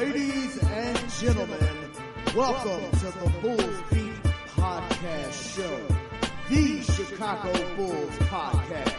Ladies and gentlemen, welcome to the Bulls Beat Podcast Show, the Chicago Bulls podcast.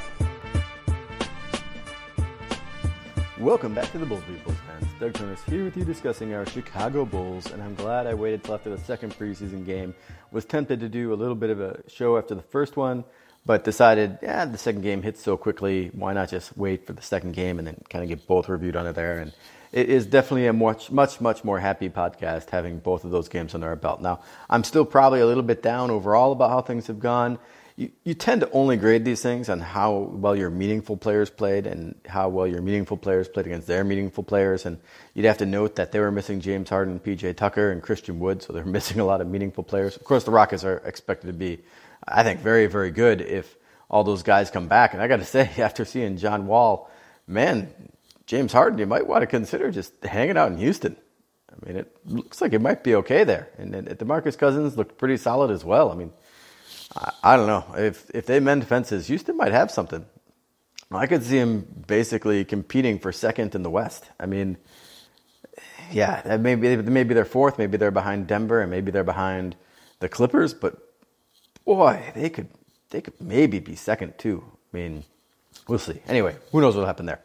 Welcome back to the Bulls Beat Bulls fans. Doug Jonas here with you discussing our Chicago Bulls, and I'm glad I waited till after the second preseason game. Was tempted to do a little bit of a show after the first one, but decided, yeah, the second game hits so quickly. Why not just wait for the second game and then kind of get both reviewed under there? And it is definitely a much, much, much more happy podcast having both of those games under our belt. Now, I'm still probably a little bit down overall about how things have gone. You, you tend to only grade these things on how well your meaningful players played and how well your meaningful players played against their meaningful players. And you'd have to note that they were missing James Harden, PJ Tucker, and Christian Wood, so they're missing a lot of meaningful players. Of course, the Rockets are expected to be I think, very, very good if all those guys come back. And I got to say, after seeing John Wall, man, James Harden, you might want to consider just hanging out in Houston. I mean, it looks like it might be okay there. And, and DeMarcus Cousins looked pretty solid as well. I mean, I, I don't know if if they mend fences, Houston might have something. I could see him basically competing for second in the West. I mean, yeah, maybe maybe they're fourth, maybe they're behind Denver, and maybe they're behind the Clippers, but boy, they could they could maybe be second too. I mean, we'll see. Anyway, who knows what'll happen there.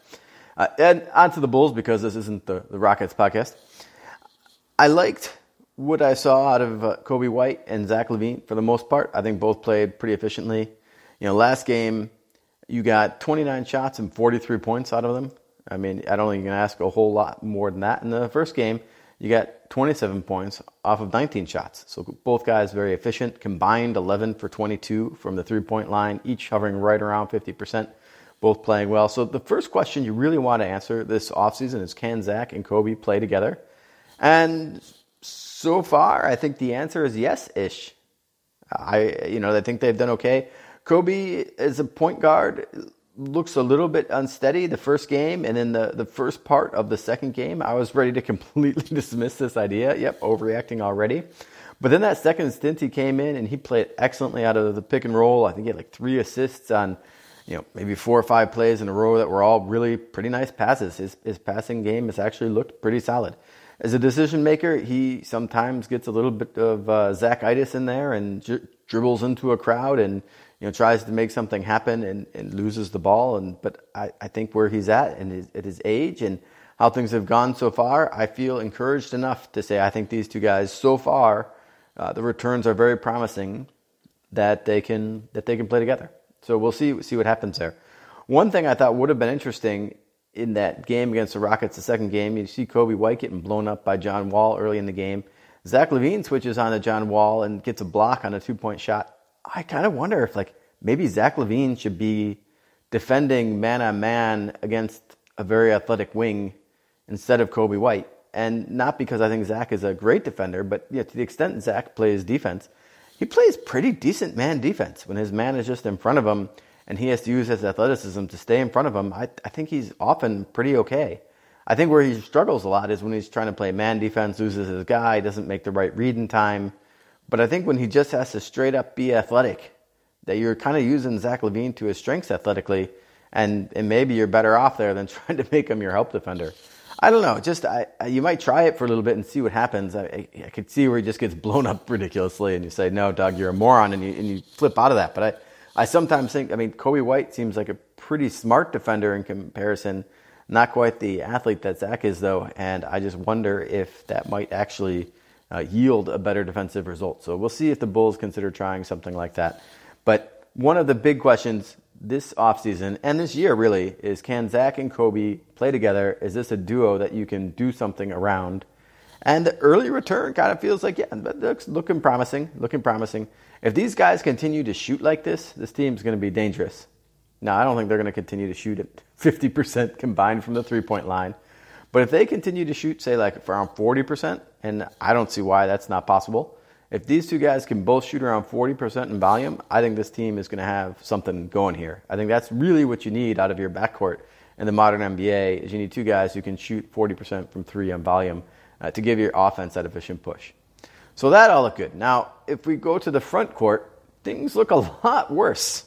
Uh, and on to the Bulls because this isn't the, the Rockets podcast. I liked what I saw out of uh, Coby White and Zach LaVine for the most part. I think both played pretty efficiently. You know, last game you got 29 shots and 43 points out of them. I mean, I don't think you can ask a whole lot more than that. In the first game, you got 27 points off of 19 shots. So both guys very efficient. Combined 11 for 22 from the three point line, each hovering right around 50%, both playing well. So the first question you really want to answer this offseason is can Zach and Coby play together? And so far, I think the answer is yes ish. I, you know, I think they've done okay. Coby is a point guard looks a little bit unsteady the first game, and then the, the first part of the second game, I was ready to completely dismiss this idea. Yep, overreacting already. But then that second stint, he came in and he played excellently out of the pick and roll. I think he had like three assists on, you know, maybe four or five plays in a row that were all really pretty nice passes. His, his passing game has actually looked pretty solid. As a decision maker, he sometimes gets a little bit of uh, Zach-itis in there and dribbles into a crowd and you know, tries to make something happen and, and loses the ball. And but I, I think where he's at and his, at his age and how things have gone so far, I feel encouraged enough to say I think these two guys so far, uh, the returns are very promising that they can that they can play together. So we'll see see what happens there. One thing I thought would have been interesting in that game against the Rockets, the second game, you see Coby White getting blown up by John Wall early in the game. Zach LaVine switches on to John Wall and gets a block on a two point shot I kind of wonder if like maybe Zach LaVine should be defending man on man against a very athletic wing instead of Coby White. And not because I think Zach is a great defender, but yeah, to the extent Zach plays defense, he plays pretty decent man defense when his man is just in front of him and he has to use his athleticism to stay in front of him. I, I think he's often pretty okay. I think where he struggles a lot is when he's trying to play man defense, loses his guy, doesn't make the right read in time but I think when he just has to straight up be athletic, that you're kind of using Zach LaVine to his strengths athletically, and, and maybe you're better off there than trying to make him your help defender. I don't know. Just I, you might try it for a little bit and see what happens. I, I, could see where he just gets blown up ridiculously, and you say, "No, Doug, you're a moron," and you and you flip out of that. But I, I sometimes think, I mean, Coby White seems like a pretty smart defender in comparison. Not quite the athlete that Zach is, though, and I just wonder if that might actually uh, yield a better defensive result. So we'll see if the Bulls consider trying something like that. But one of the big questions this offseason and this year really is can Zach and Coby play together? Is this a duo that you can do something around? And the early return kind of feels like, yeah, but looks looking promising, looking promising. If these guys continue to shoot like this, this team's going to be dangerous. Now, I don't think they're going to continue to shoot at 50% combined from the three point line. But if they continue to shoot, say, like around 40%, and I don't see why that's not possible, if these two guys can both shoot around 40% in volume, I think this team is going to have something going here. I think that's really what you need out of your backcourt in the modern NBA is you need two guys who can shoot 40% from three on volume uh, to give your offense that efficient push. So that all looked good. Now, if we go to the front court, things look a lot worse.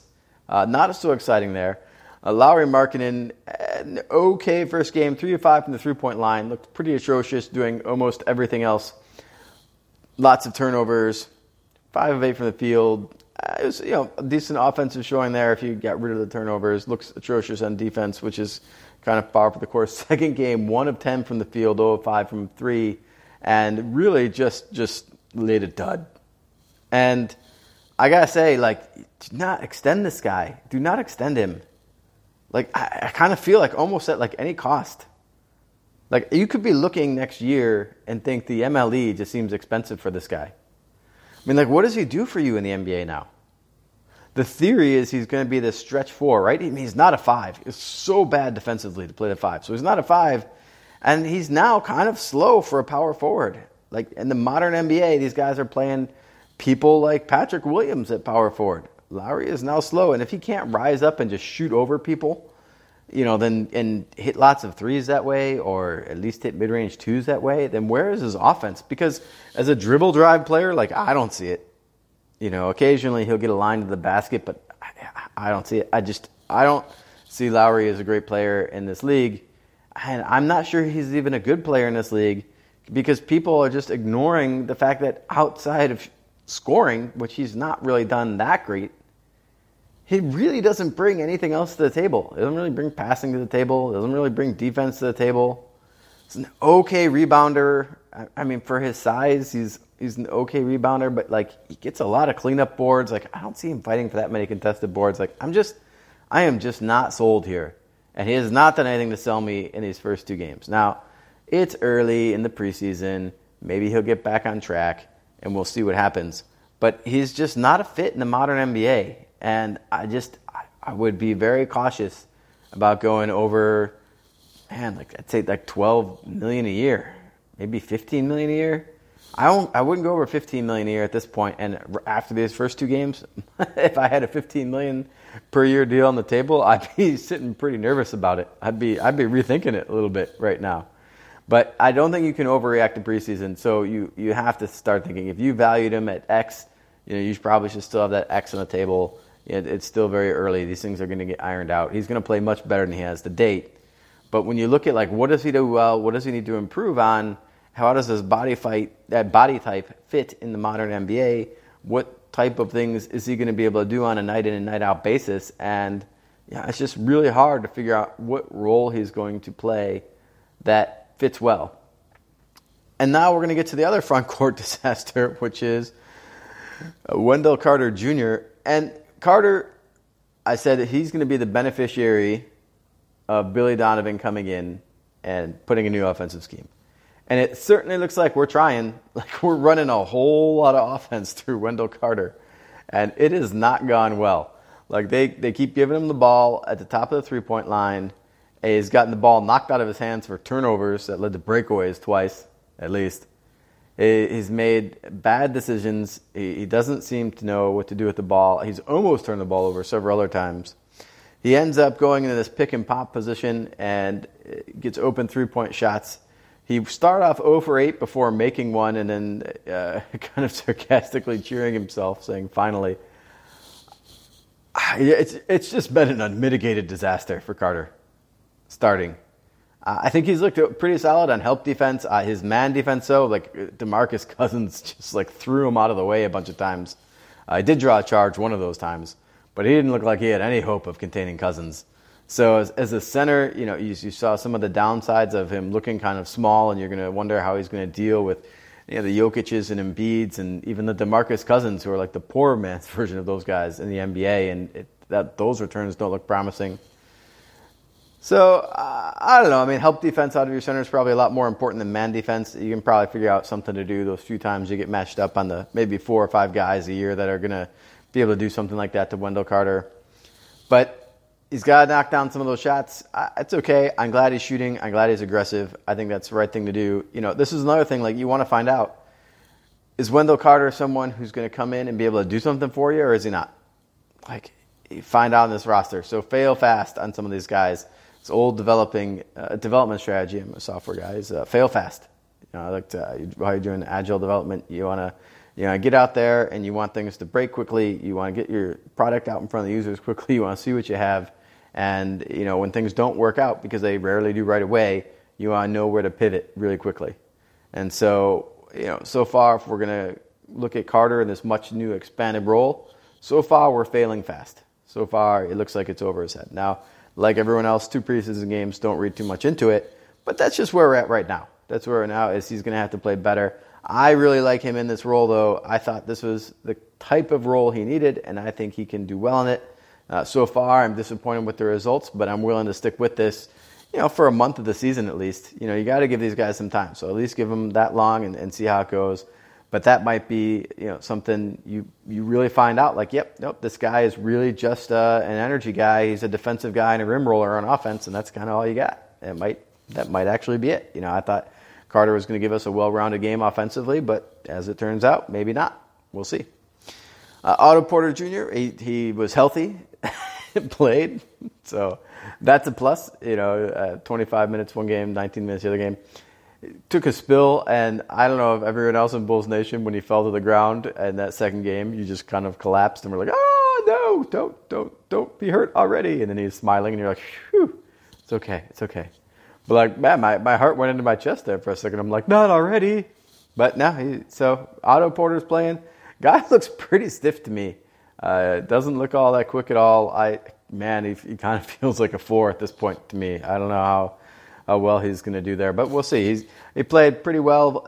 Uh, not so exciting there. Uh, Lauri Markkanen, an okay first game, three of five from the three point line, looked pretty atrocious, doing almost everything else. Lots of turnovers, five of eight from the field. Uh, it was you know a decent offensive showing there if you got rid of the turnovers. Looks atrocious on defense, which is kind of far for the course. Second game, one of ten from the field, 0 of five from three, and really just just laid a dud. And I gotta say, like, do not extend this guy. Do not extend him. Like, I, I kind of feel like almost at like any cost. Like, you could be looking next year and think the MLE just seems expensive for this guy. I mean, like, what does he do for you in the NBA now? The theory is he's going to be this stretch four, right? I mean, he's not a five. It's so bad defensively to play the five. So he's not a five, and he's now kind of slow for a power forward. Like in the modern NBA, these guys are playing people like Patrick Williams at power forward. Lauri is now slow, and if he can't rise up and just shoot over people, you know, then and hit lots of threes that way, or at least hit mid-range twos that way, then where is his offense? Because as a dribble drive player, like I don't see it. You know, occasionally he'll get a line to the basket, but I, I don't see it. I just I don't see Lauri as a great player in this league, and I'm not sure he's even a good player in this league because people are just ignoring the fact that outside of scoring, which he's not really done that great, he really doesn't bring anything else to the table. He doesn't really bring passing to the table. He doesn't really bring defense to the table. He's an okay rebounder. I mean, for his size, he's he's an okay rebounder, but like he gets a lot of cleanup boards. Like I don't see him fighting for that many contested boards. Like I'm just, I am just not sold here, and he has not done anything to sell me in these first two games. Now, it's early in the preseason. Maybe he'll get back on track, and we'll see what happens. But he's just not a fit in the modern NBA, and I just I would be very cautious about going over, man, like I'd say like 12 million a year, maybe 15 million a year. I don't, I wouldn't go over 15 million a year at this point. And after these first two games, if I had a 15 million per year deal on the table, I'd be sitting pretty nervous about it. I'd be I'd be rethinking it a little bit right now. But I don't think you can overreact to preseason. So you, you have to start thinking if you valued him at X, you know, you probably should still have that X on the table. It, it's still very early. These things are going to get ironed out. He's going to play much better than he has to date. But when you look at like what does he do well, what does he need to improve on, how does his body fight that body type fit in the modern NBA? What type of things is he going to be able to do on a night in and night out basis? And yeah, it's just really hard to figure out what role he's going to play that fits well. And now we're going to get to the other front court disaster, which is uh, Wendell Carter Jr. And Carter, I said that he's going to be the beneficiary of Billy Donovan coming in and putting a new offensive scheme. And it certainly looks like we're trying, like we're running a whole lot of offense through Wendell Carter. And it has not gone well. Like they, they keep giving him the ball at the top of the three point line. He's gotten the ball knocked out of his hands for turnovers that led to breakaways twice, at least. He's made bad decisions. He doesn't seem to know what to do with the ball. He's almost turned the ball over several other times. He ends up going into this pick and pop position and gets open three point shots. He started off 0 for 8 before making one and then uh, kind of sarcastically cheering himself, saying, finally. It's, it's just been an unmitigated disaster for Carter starting. Uh, I think he's looked pretty solid on help defense. Uh, his man defense, though, like Demarcus Cousins, just like threw him out of the way a bunch of times. Uh, I did draw a charge one of those times, but he didn't look like he had any hope of containing Cousins. So as, as a center, you know, you, you, saw some of the downsides of him looking kind of small, and you're going to wonder how he's going to deal with you know, the Jokic's and Embiid's and even the Demarcus Cousins, who are like the poor man's version of those guys in the NBA, and it, that those returns don't look promising. So uh, I don't know. I mean, help defense out of your center is probably a lot more important than man defense. You can probably figure out something to do those few times you get matched up on the maybe four or five guys a year that are going to be able to do something like that to Wendell Carter. But he's got to knock down some of those shots. It's okay. I'm glad he's shooting. I'm glad he's aggressive. I think that's the right thing to do. You know, this is another thing. Like you want to find out is Wendell Carter someone who's going to come in and be able to do something for you, or is he not? Like find out in this roster. So fail fast on some of these guys it's old developing uh, development strategy. I'm a software guy. Is uh, fail fast. You know, I like to, uh, while you're doing agile development, you want to you know, get out there and you want things to break quickly. You want to get your product out in front of the users quickly. You want to see what you have, And you know when things don't work out because they rarely do right away, you want to know where to pivot really quickly. And so you know so far, if we're gonna look at Carter in this much new expanded role, so far we're failing fast. So far it looks like it's over his head. Now, like everyone else, two preseason games, don't read too much into it. But that's just where we're at right now. That's where we're now is he's going to have to play better. I really like him in this role, though. I thought this was the type of role he needed, and I think he can do well in it. Uh, so far, I'm disappointed with the results, but I'm willing to stick with this, you know, for a month of the season at least. You know, you got to give these guys some time. So at least give them that long and, and see how it goes. But that might be, you know, something you you really find out. Like, yep, nope, this guy is really just uh, an energy guy. He's a defensive guy and a rim roller on offense, and that's kind of all you got. It might that might actually be it. You know, I thought Carter was going to give us a well-rounded game offensively, but as it turns out, maybe not. We'll see. Uh, Otto Porter Jr. He, he was healthy, played, so that's a plus. You know, uh, 25 minutes one game, 19 minutes the other game. Took a spill, and I don't know if everyone else in Bulls Nation, when he fell to the ground in that second game, you just kind of collapsed and were like, "Oh no, don't, don't, don't be hurt already!" And then he's smiling, and you're like, "Phew, it's okay, it's okay." But like, man, my, my heart went into my chest there for a second. I'm like, not already. But now, he, so Otto Porter's playing. Guy looks pretty stiff to me. Uh, doesn't look all that quick at all. I man, he, he kind of feels like a four at this point to me. I don't know how how well he's going to do there, but we'll see. He's he played pretty well.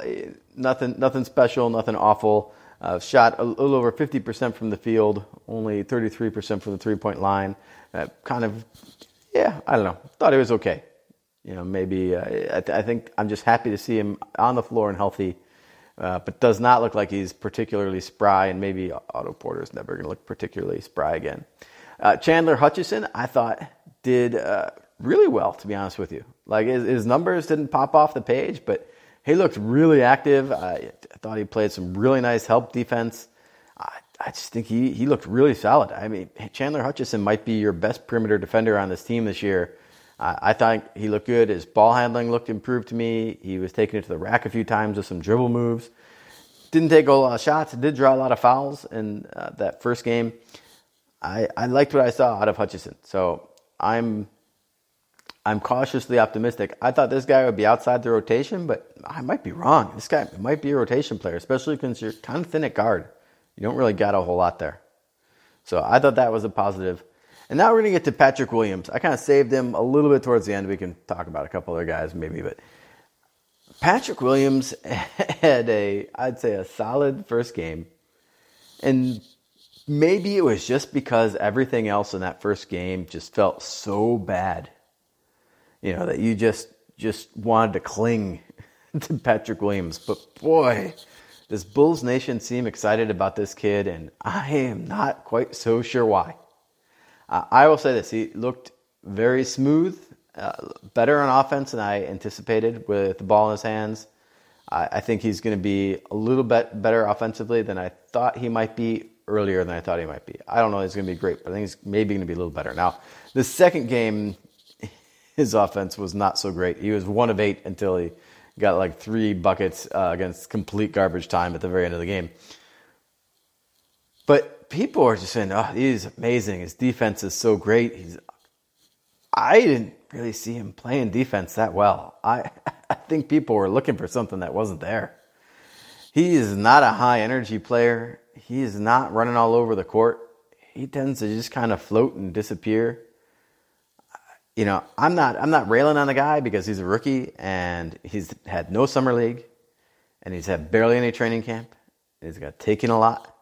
Nothing nothing special, nothing awful. Uh, shot a little over 50% from the field, only 33% from the three point line. Uh, kind of, yeah, I don't know. Thought he was okay you know, maybe uh, I, th- I, think I'm just happy to see him on the floor and healthy, uh, but does not look like he's particularly spry, and maybe Otto Porter is never going to look particularly spry again. Uh, Chandler Hutchison, I thought, did uh, really well, to be honest with you. Like his, his, numbers didn't pop off the page, but he looked really active. I, I thought he played some really nice help defense. I, I just think he, he looked really solid. I mean, Chandler Hutchison might be your best perimeter defender on this team this year I, I thought he looked good. His ball handling looked improved to me. He was taking it to the rack a few times with some dribble moves. Didn't take a lot of shots. Did draw a lot of fouls in uh, that first game. I, I liked what I saw out of Hutchison. So I'm I'm cautiously optimistic. I thought this guy would be outside the rotation, but I might be wrong. This guy might be a rotation player, especially because you're kind of thin at guard. You don't really got a whole lot there. So I thought that was a positive. And now we're going to get to Patrick Williams. I kind of saved him a little bit towards the end. We can talk about a couple other guys maybe, but Patrick Williams had a, I'd say, a solid first game. And maybe it was just because everything else in that first game just felt so bad. You know, that you just just wanted to cling to Patrick Williams. But boy, does Bulls Nation seem excited about this kid, and I am not quite so sure why. Uh, I will say this: he looked very smooth, uh, better on offense than I anticipated with the ball in his hands. I, I think he's going to be a little bit better offensively than I thought he might be earlier than I thought he might be. I don't know he's going to be great, but I think he's maybe going to be a little better. Now, the second game, his offense was not so great. He was one of eight until he got like three buckets uh, against complete garbage time at the very end of the game. But people are just saying, "Oh, he's amazing. His defense is so great." He's. I didn't really see him playing defense that well. I I think people were looking for something that wasn't there. He is not a high energy player. He is not running all over the court. He tends to just kind of float and disappear. You know, I'm not I'm not railing on the guy because he's a rookie and he's had no summer league and he's had barely any training camp. He's got taken a lot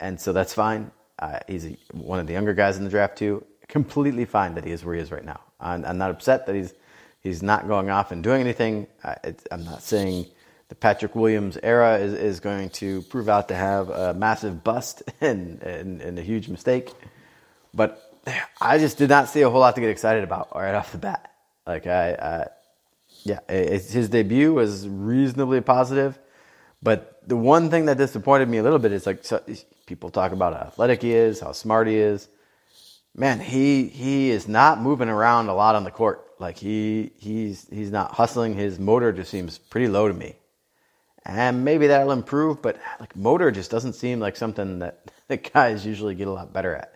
and so that's fine. Uh, he's a, one of the younger guys in the draft too. Completely fine that he is where he is right now. I'm, I'm not upset that he's he's not going off and doing anything. I'm not saying the Patrick Williams era is, is going to prove out to have a massive bust and, and, and a huge mistake, but I just did not see a whole lot to get excited about right off the bat. Like I, I yeah, his debut was reasonably positive, but the one thing that disappointed me a little bit is like so, people talk about how athletic he is, how smart he is. Man, he he is not moving around a lot on the court. Like he he's he's not hustling. His motor just seems pretty low to me. And maybe that'll improve, but like motor just doesn't seem like something that the guys usually get a lot better at.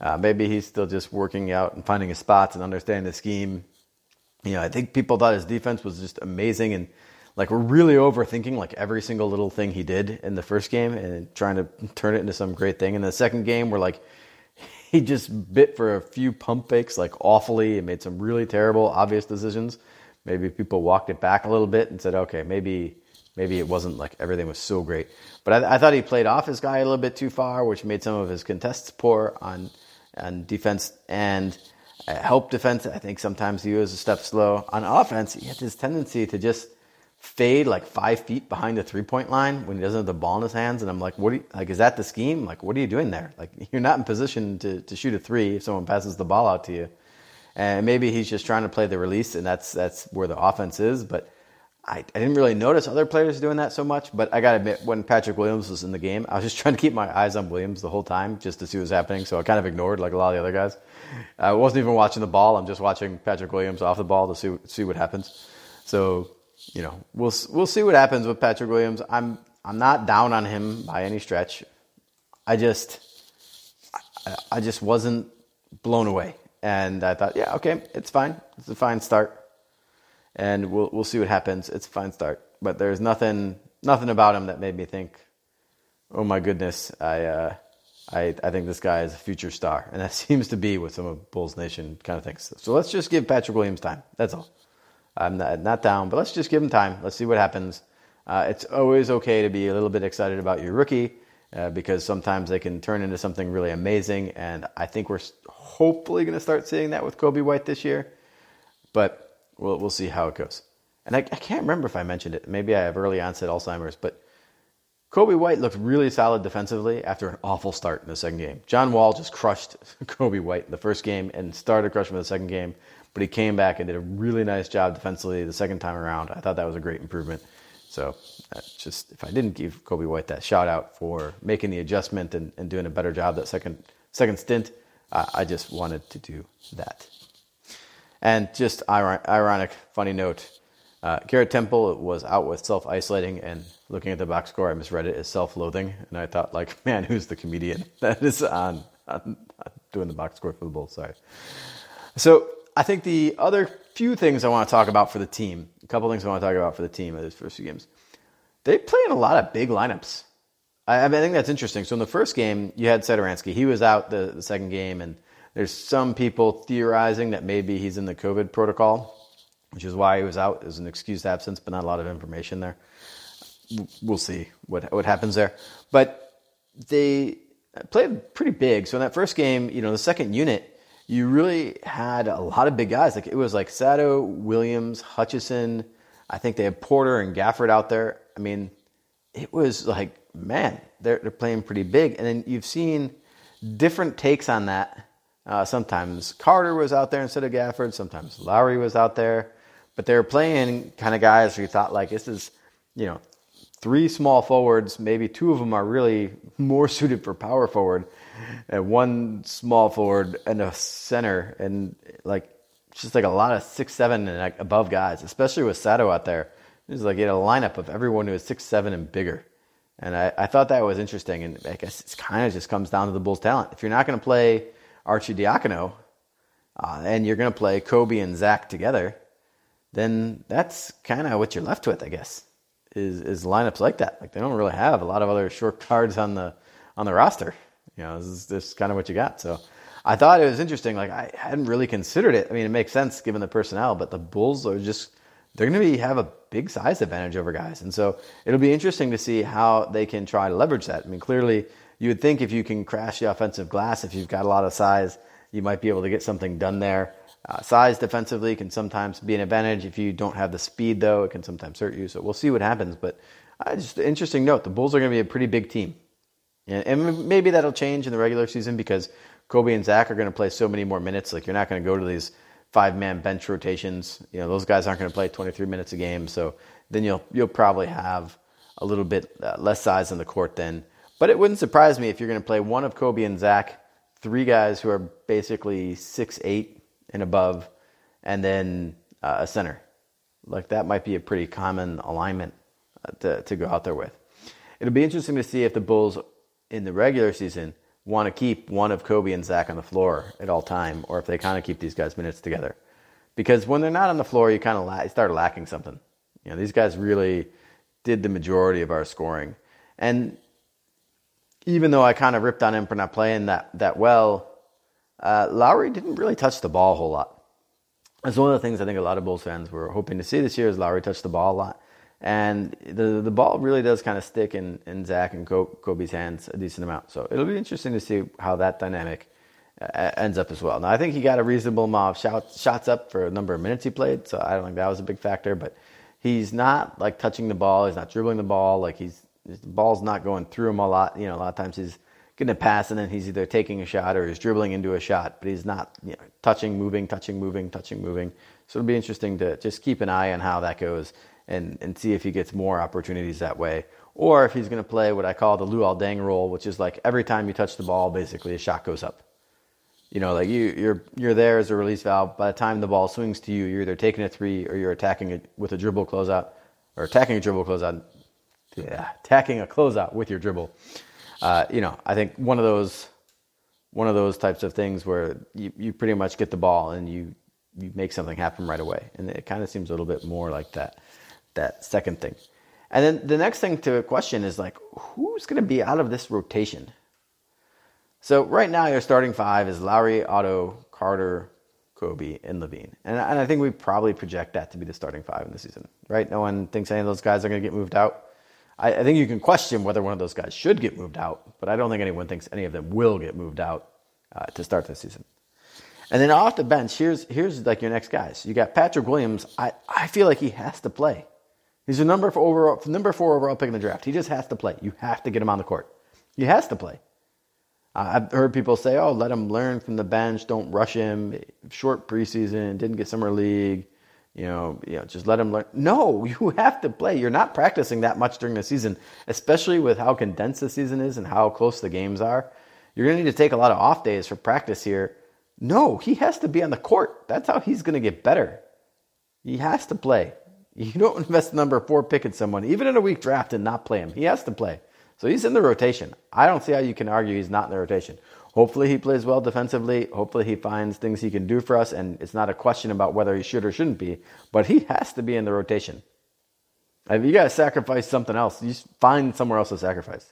Uh, maybe he's still just working out and finding his spots and understanding the scheme. You know, I think people thought his defense was just amazing and like we're really overthinking like every single little thing he did in the first game and trying to turn it into some great thing. In the second game, we're like he just bit for a few pump fakes like awfully and made some really terrible obvious decisions. Maybe people walked it back a little bit and said, okay, maybe maybe it wasn't like everything was so great. But I, I thought he played off his guy a little bit too far, which made some of his contests poor on on defense and uh, help defense. I think sometimes he was a step slow on offense. He had this tendency to just fade like five feet behind the three point line when he doesn't have the ball in his hands. And I'm like, what? You, like, is that the scheme? Like, what are you doing there? Like, you're not in position to, to shoot a three if someone passes the ball out to you. And maybe he's just trying to play the release, and that's that's where the offense is. But I, I didn't really notice other players doing that so much. But I got to admit, when Patrick Williams was in the game, I was just trying to keep my eyes on Williams the whole time just to see what was happening. So I kind of ignored like a lot of the other guys. I wasn't even watching the ball. I'm just watching Patrick Williams off the ball to see see what happens. So you know, we'll we'll see what happens with Patrick Williams. I'm I'm not down on him by any stretch. I just I, I just wasn't blown away, and I thought, yeah, okay, it's fine. It's a fine start, and we'll we'll see what happens. It's a fine start, but there's nothing nothing about him that made me think, oh my goodness, I. Uh, I, I think this guy is a future star, and that seems to be what some of Bulls Nation kind of thinks. So let's just give Patrick Williams time. That's all. I'm not, not down, but let's just give him time. Let's see what happens. Uh, it's always okay to be a little bit excited about your rookie uh, because sometimes they can turn into something really amazing. And I think we're hopefully going to start seeing that with Coby White this year, but we'll, we'll see how it goes. And I, I can't remember if I mentioned it. Maybe I have early onset Alzheimer's, but Coby White looked really solid defensively after an awful start in the second game. John Wall just crushed Coby White in the first game and started crushing him in the second game but he came back and did a really nice job defensively the second time around. I thought that was a great improvement. So just if I didn't give Coby White that shout out for making the adjustment and, and doing a better job that second second stint, uh, I just wanted to do that. And just ironic, funny note. Uh, Garrett Temple was out with self isolating, and looking at the box score, I misread it as self loathing, and I thought, like, man, who's the comedian that is on, on, on doing the box score for the Bulls? Sorry. So I think the other few things I want to talk about for the team, a couple things I want to talk about for the team of these first few games. They play in a lot of big lineups. I, I, mean, I think that's interesting. So in the first game, you had Satoransky. He was out the, the second game, and there's some people theorizing that maybe he's in the COVID protocol, which is why he was out. There's an excused absence, but not a lot of information there. We'll see what what happens there. But they played pretty big. So in that first game, you know, the second unit you really had a lot of big guys. Like it was like Sato, Williams, Hutchison. I think they had Porter and Gafford out there. I mean, it was like, man, they're, they're playing pretty big. And then you've seen different takes on that. Uh, sometimes Carter was out there instead of Gafford. Sometimes Lauri was out there. But they were playing kind of guys who thought, like, this is, you know, three small forwards. Maybe two of them are really more suited for power forward and one small forward and a center, and like just like a lot of six seven and like above guys, especially with Sato out there. It was like he had a lineup of everyone who was six seven and bigger, and I, I thought that was interesting. And I guess it kind of just comes down to the Bulls' talent. If you're not going to play Arcidiacono, uh, and you're going to play Coby and Zach together, then that's kind of what you're left with, I guess. Is is lineups like that? Like they don't really have a lot of other short cards on the on the roster. You know, this is, this is kind of what you got. So I thought it was interesting. Like I hadn't really considered it. I mean, it makes sense given the personnel, but the Bulls are just they're going to be have a big size advantage over guys, and so it'll be interesting to see how they can try to leverage that. I mean, clearly you would think if you can crash the offensive glass, if you've got a lot of size, you might be able to get something done there. Uh, size defensively can sometimes be an advantage. If you don't have the speed, though, it can sometimes hurt you. So we'll see what happens. But uh, just interesting note: the Bulls are going to be a pretty big team. And, and maybe that'll change in the regular season because Coby and Zach are going to play so many more minutes. Like you're not going to go to these five man bench rotations. You know, those guys aren't going to play 23 minutes a game. So then you'll you'll probably have a little bit uh, less size on the court then. But it wouldn't surprise me if you're going to play one of Coby and Zach, three guys who are basically six eight and above, and then uh, a center. Like that might be a pretty common alignment uh, to to go out there with. It'll be interesting to see if the Bulls in the regular season want to keep one of Coby and Zach on the floor at all time, or if they kind of keep these guys minutes together. Because when they're not on the floor, you kind of la- start lacking something. You know, these guys really did the majority of our scoring, and even though I kind of ripped on him for not playing that that well, uh, Lauri didn't really touch the ball a whole lot. That's one of the things I think a lot of Bulls fans were hoping to see this year is Lauri touch the ball a lot. And the the ball really does kind of stick in, in Zach and Coby's hands a decent amount. So it'll be interesting to see how that dynamic uh, ends up as well. Now, I think he got a reasonable amount of shots up for a number of minutes he played, so I don't think that was a big factor. But he's not like touching the ball, he's not dribbling the ball, like he's the ball's not going through him a lot. You know, a lot of times he's getting a pass and then he's either taking a shot or he's dribbling into a shot, but he's not you know, touching, moving, touching, moving, touching, moving. So it'll be interesting to just keep an eye on how that goes and, and see if he gets more opportunities that way. Or if he's going to play what I call the Luol Deng role, which is like every time you touch the ball, basically a shot goes up. You know, like you, you're you're there as a release valve. By the time the ball swings to you, you're either taking a three or you're attacking it with a dribble closeout, or attacking a dribble closeout. Yeah, attacking a closeout with your dribble. Uh, you know, I think one of those one of those types of things where you, you pretty much get the ball and you you make something happen right away, and it kind of seems a little bit more like that that second thing. And then the next thing to question is like, who's going to be out of this rotation? So right now, your starting five is Lauri, Otto, Carter, Coby, and LaVine. And, and I think we probably project that to be the starting five in the season, right? No one thinks any of those guys are going to get moved out. I, I, think you can question whether one of those guys should get moved out, but I don't think anyone thinks any of them will get moved out uh, to start the season. And then off the bench, here's here's like your next guys. You got Patrick Williams. I, I feel like he has to play. He's a number four overall, number four overall pick in the draft. He just has to play. You have to get him on the court. He has to play. I've heard people say, "Oh, let him learn from the bench. Don't rush him. Short preseason, didn't get summer league. You know, you know, just let him learn." No, you have to play. You're not practicing that much during the season, especially with how condensed the season is and how close the games are. You're going to need to take a lot of off days for practice here. No, he has to be on the court. That's how he's going to get better. He has to play. You don't invest number four pick in someone, even in a weak draft, and not play him. He has to play. So he's in the rotation. I don't see how you can argue he's not in the rotation. Hopefully he plays well defensively. Hopefully he finds things he can do for us, and it's not a question about whether he should or shouldn't be, but he has to be in the rotation. If you got to sacrifice something else, you find somewhere else to sacrifice.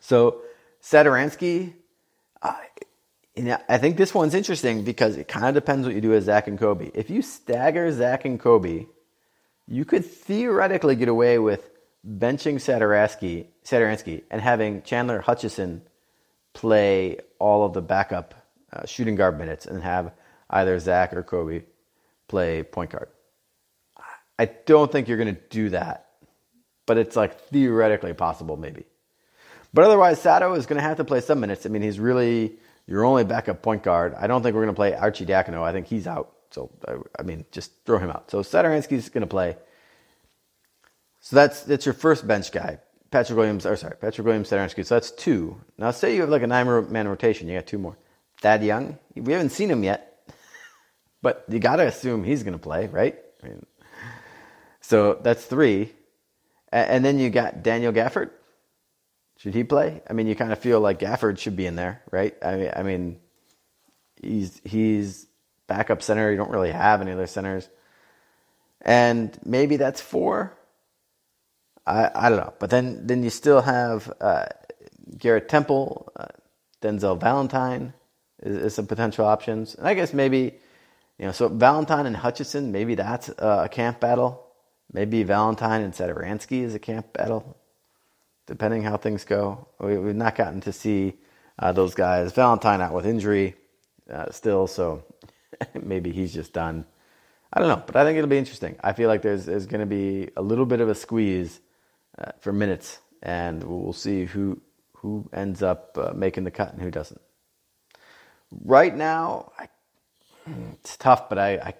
So Satoransky, I, I think this one's interesting because it kind of depends what you do with Zach and Coby. If you stagger Zach and Coby you could theoretically get away with benching Satoransky, Satoransky and having Chandler Hutchison play all of the backup uh, shooting guard minutes and have either Zach or Coby play point guard. I don't think you're going to do that, but it's like theoretically possible, maybe. But otherwise, Sato is going to have to play some minutes. I mean, he's really your only backup point guard. I don't think we're going to play Archie Arcidiacono. I think he's out. So I mean, just throw him out. So Satoransky's going to play. So that's that's your first bench guy, Patrick Williams. Or sorry, Patrick Williams, Satoransky. So that's two. Now say you have like a nine-man rotation. You got two more. Thad Young. We haven't seen him yet, but you got to assume he's going to play, right? I mean, so that's three. And then you got Daniel Gafford. Should he play? I mean, you kind of feel like Gafford should be in there, right? I mean, I mean, he's he's backup center. You don't really have any other centers. And maybe that's four. I, I don't know. But then, then you still have uh, Garrett Temple, uh, Denzel Valentine is, is, some potential options. And I guess maybe, you know, so Valentine and Hutchison, maybe that's a camp battle. Maybe Valentine and Satoransky is a camp battle, depending how things go. We, have not gotten to see uh, those guys. Valentine out with injury uh, still, so maybe he's just done. I don't know, but I think it'll be interesting. I feel like there's there's going to be a little bit of a squeeze uh, for minutes, and we'll see who who ends up uh, making the cut and who doesn't. Right now, I, it's tough, but I, I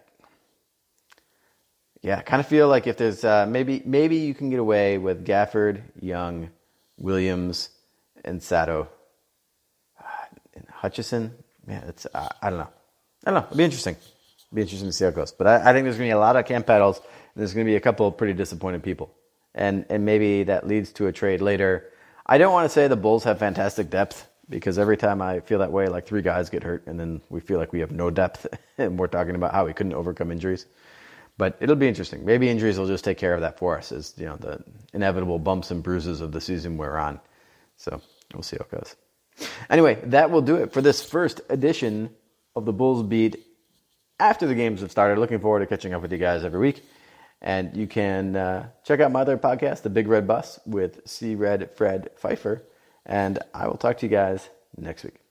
yeah, I kind of feel like if there's uh, maybe maybe you can get away with Gafford, Young, Williams, and Sato, uh, and Hutchison. Man, it's uh, I don't know. I don't know. It'll be interesting. It'll be interesting to see how it goes. But I, I think there's going to be a lot of camp battles. And there's going to be a couple of pretty disappointed people. And, and maybe that leads to a trade later. I don't want to say the Bulls have fantastic depth. because every time I feel that way, like three guys get hurt, and then we feel like we have no depth, and we're talking about how we couldn't overcome injuries. But it'll be interesting. Maybe injuries will just take care of that for us, as you know, the inevitable bumps and bruises of the season we're on. So we'll see how it goes. Anyway, that will do it for this first edition of the Bulls Beat after the games have started. Looking forward to catching up with you guys every week. And you can uh, check out my other podcast, The Big Red Bus, with C. Red Fred Pfeiffer. And I will talk to you guys next week.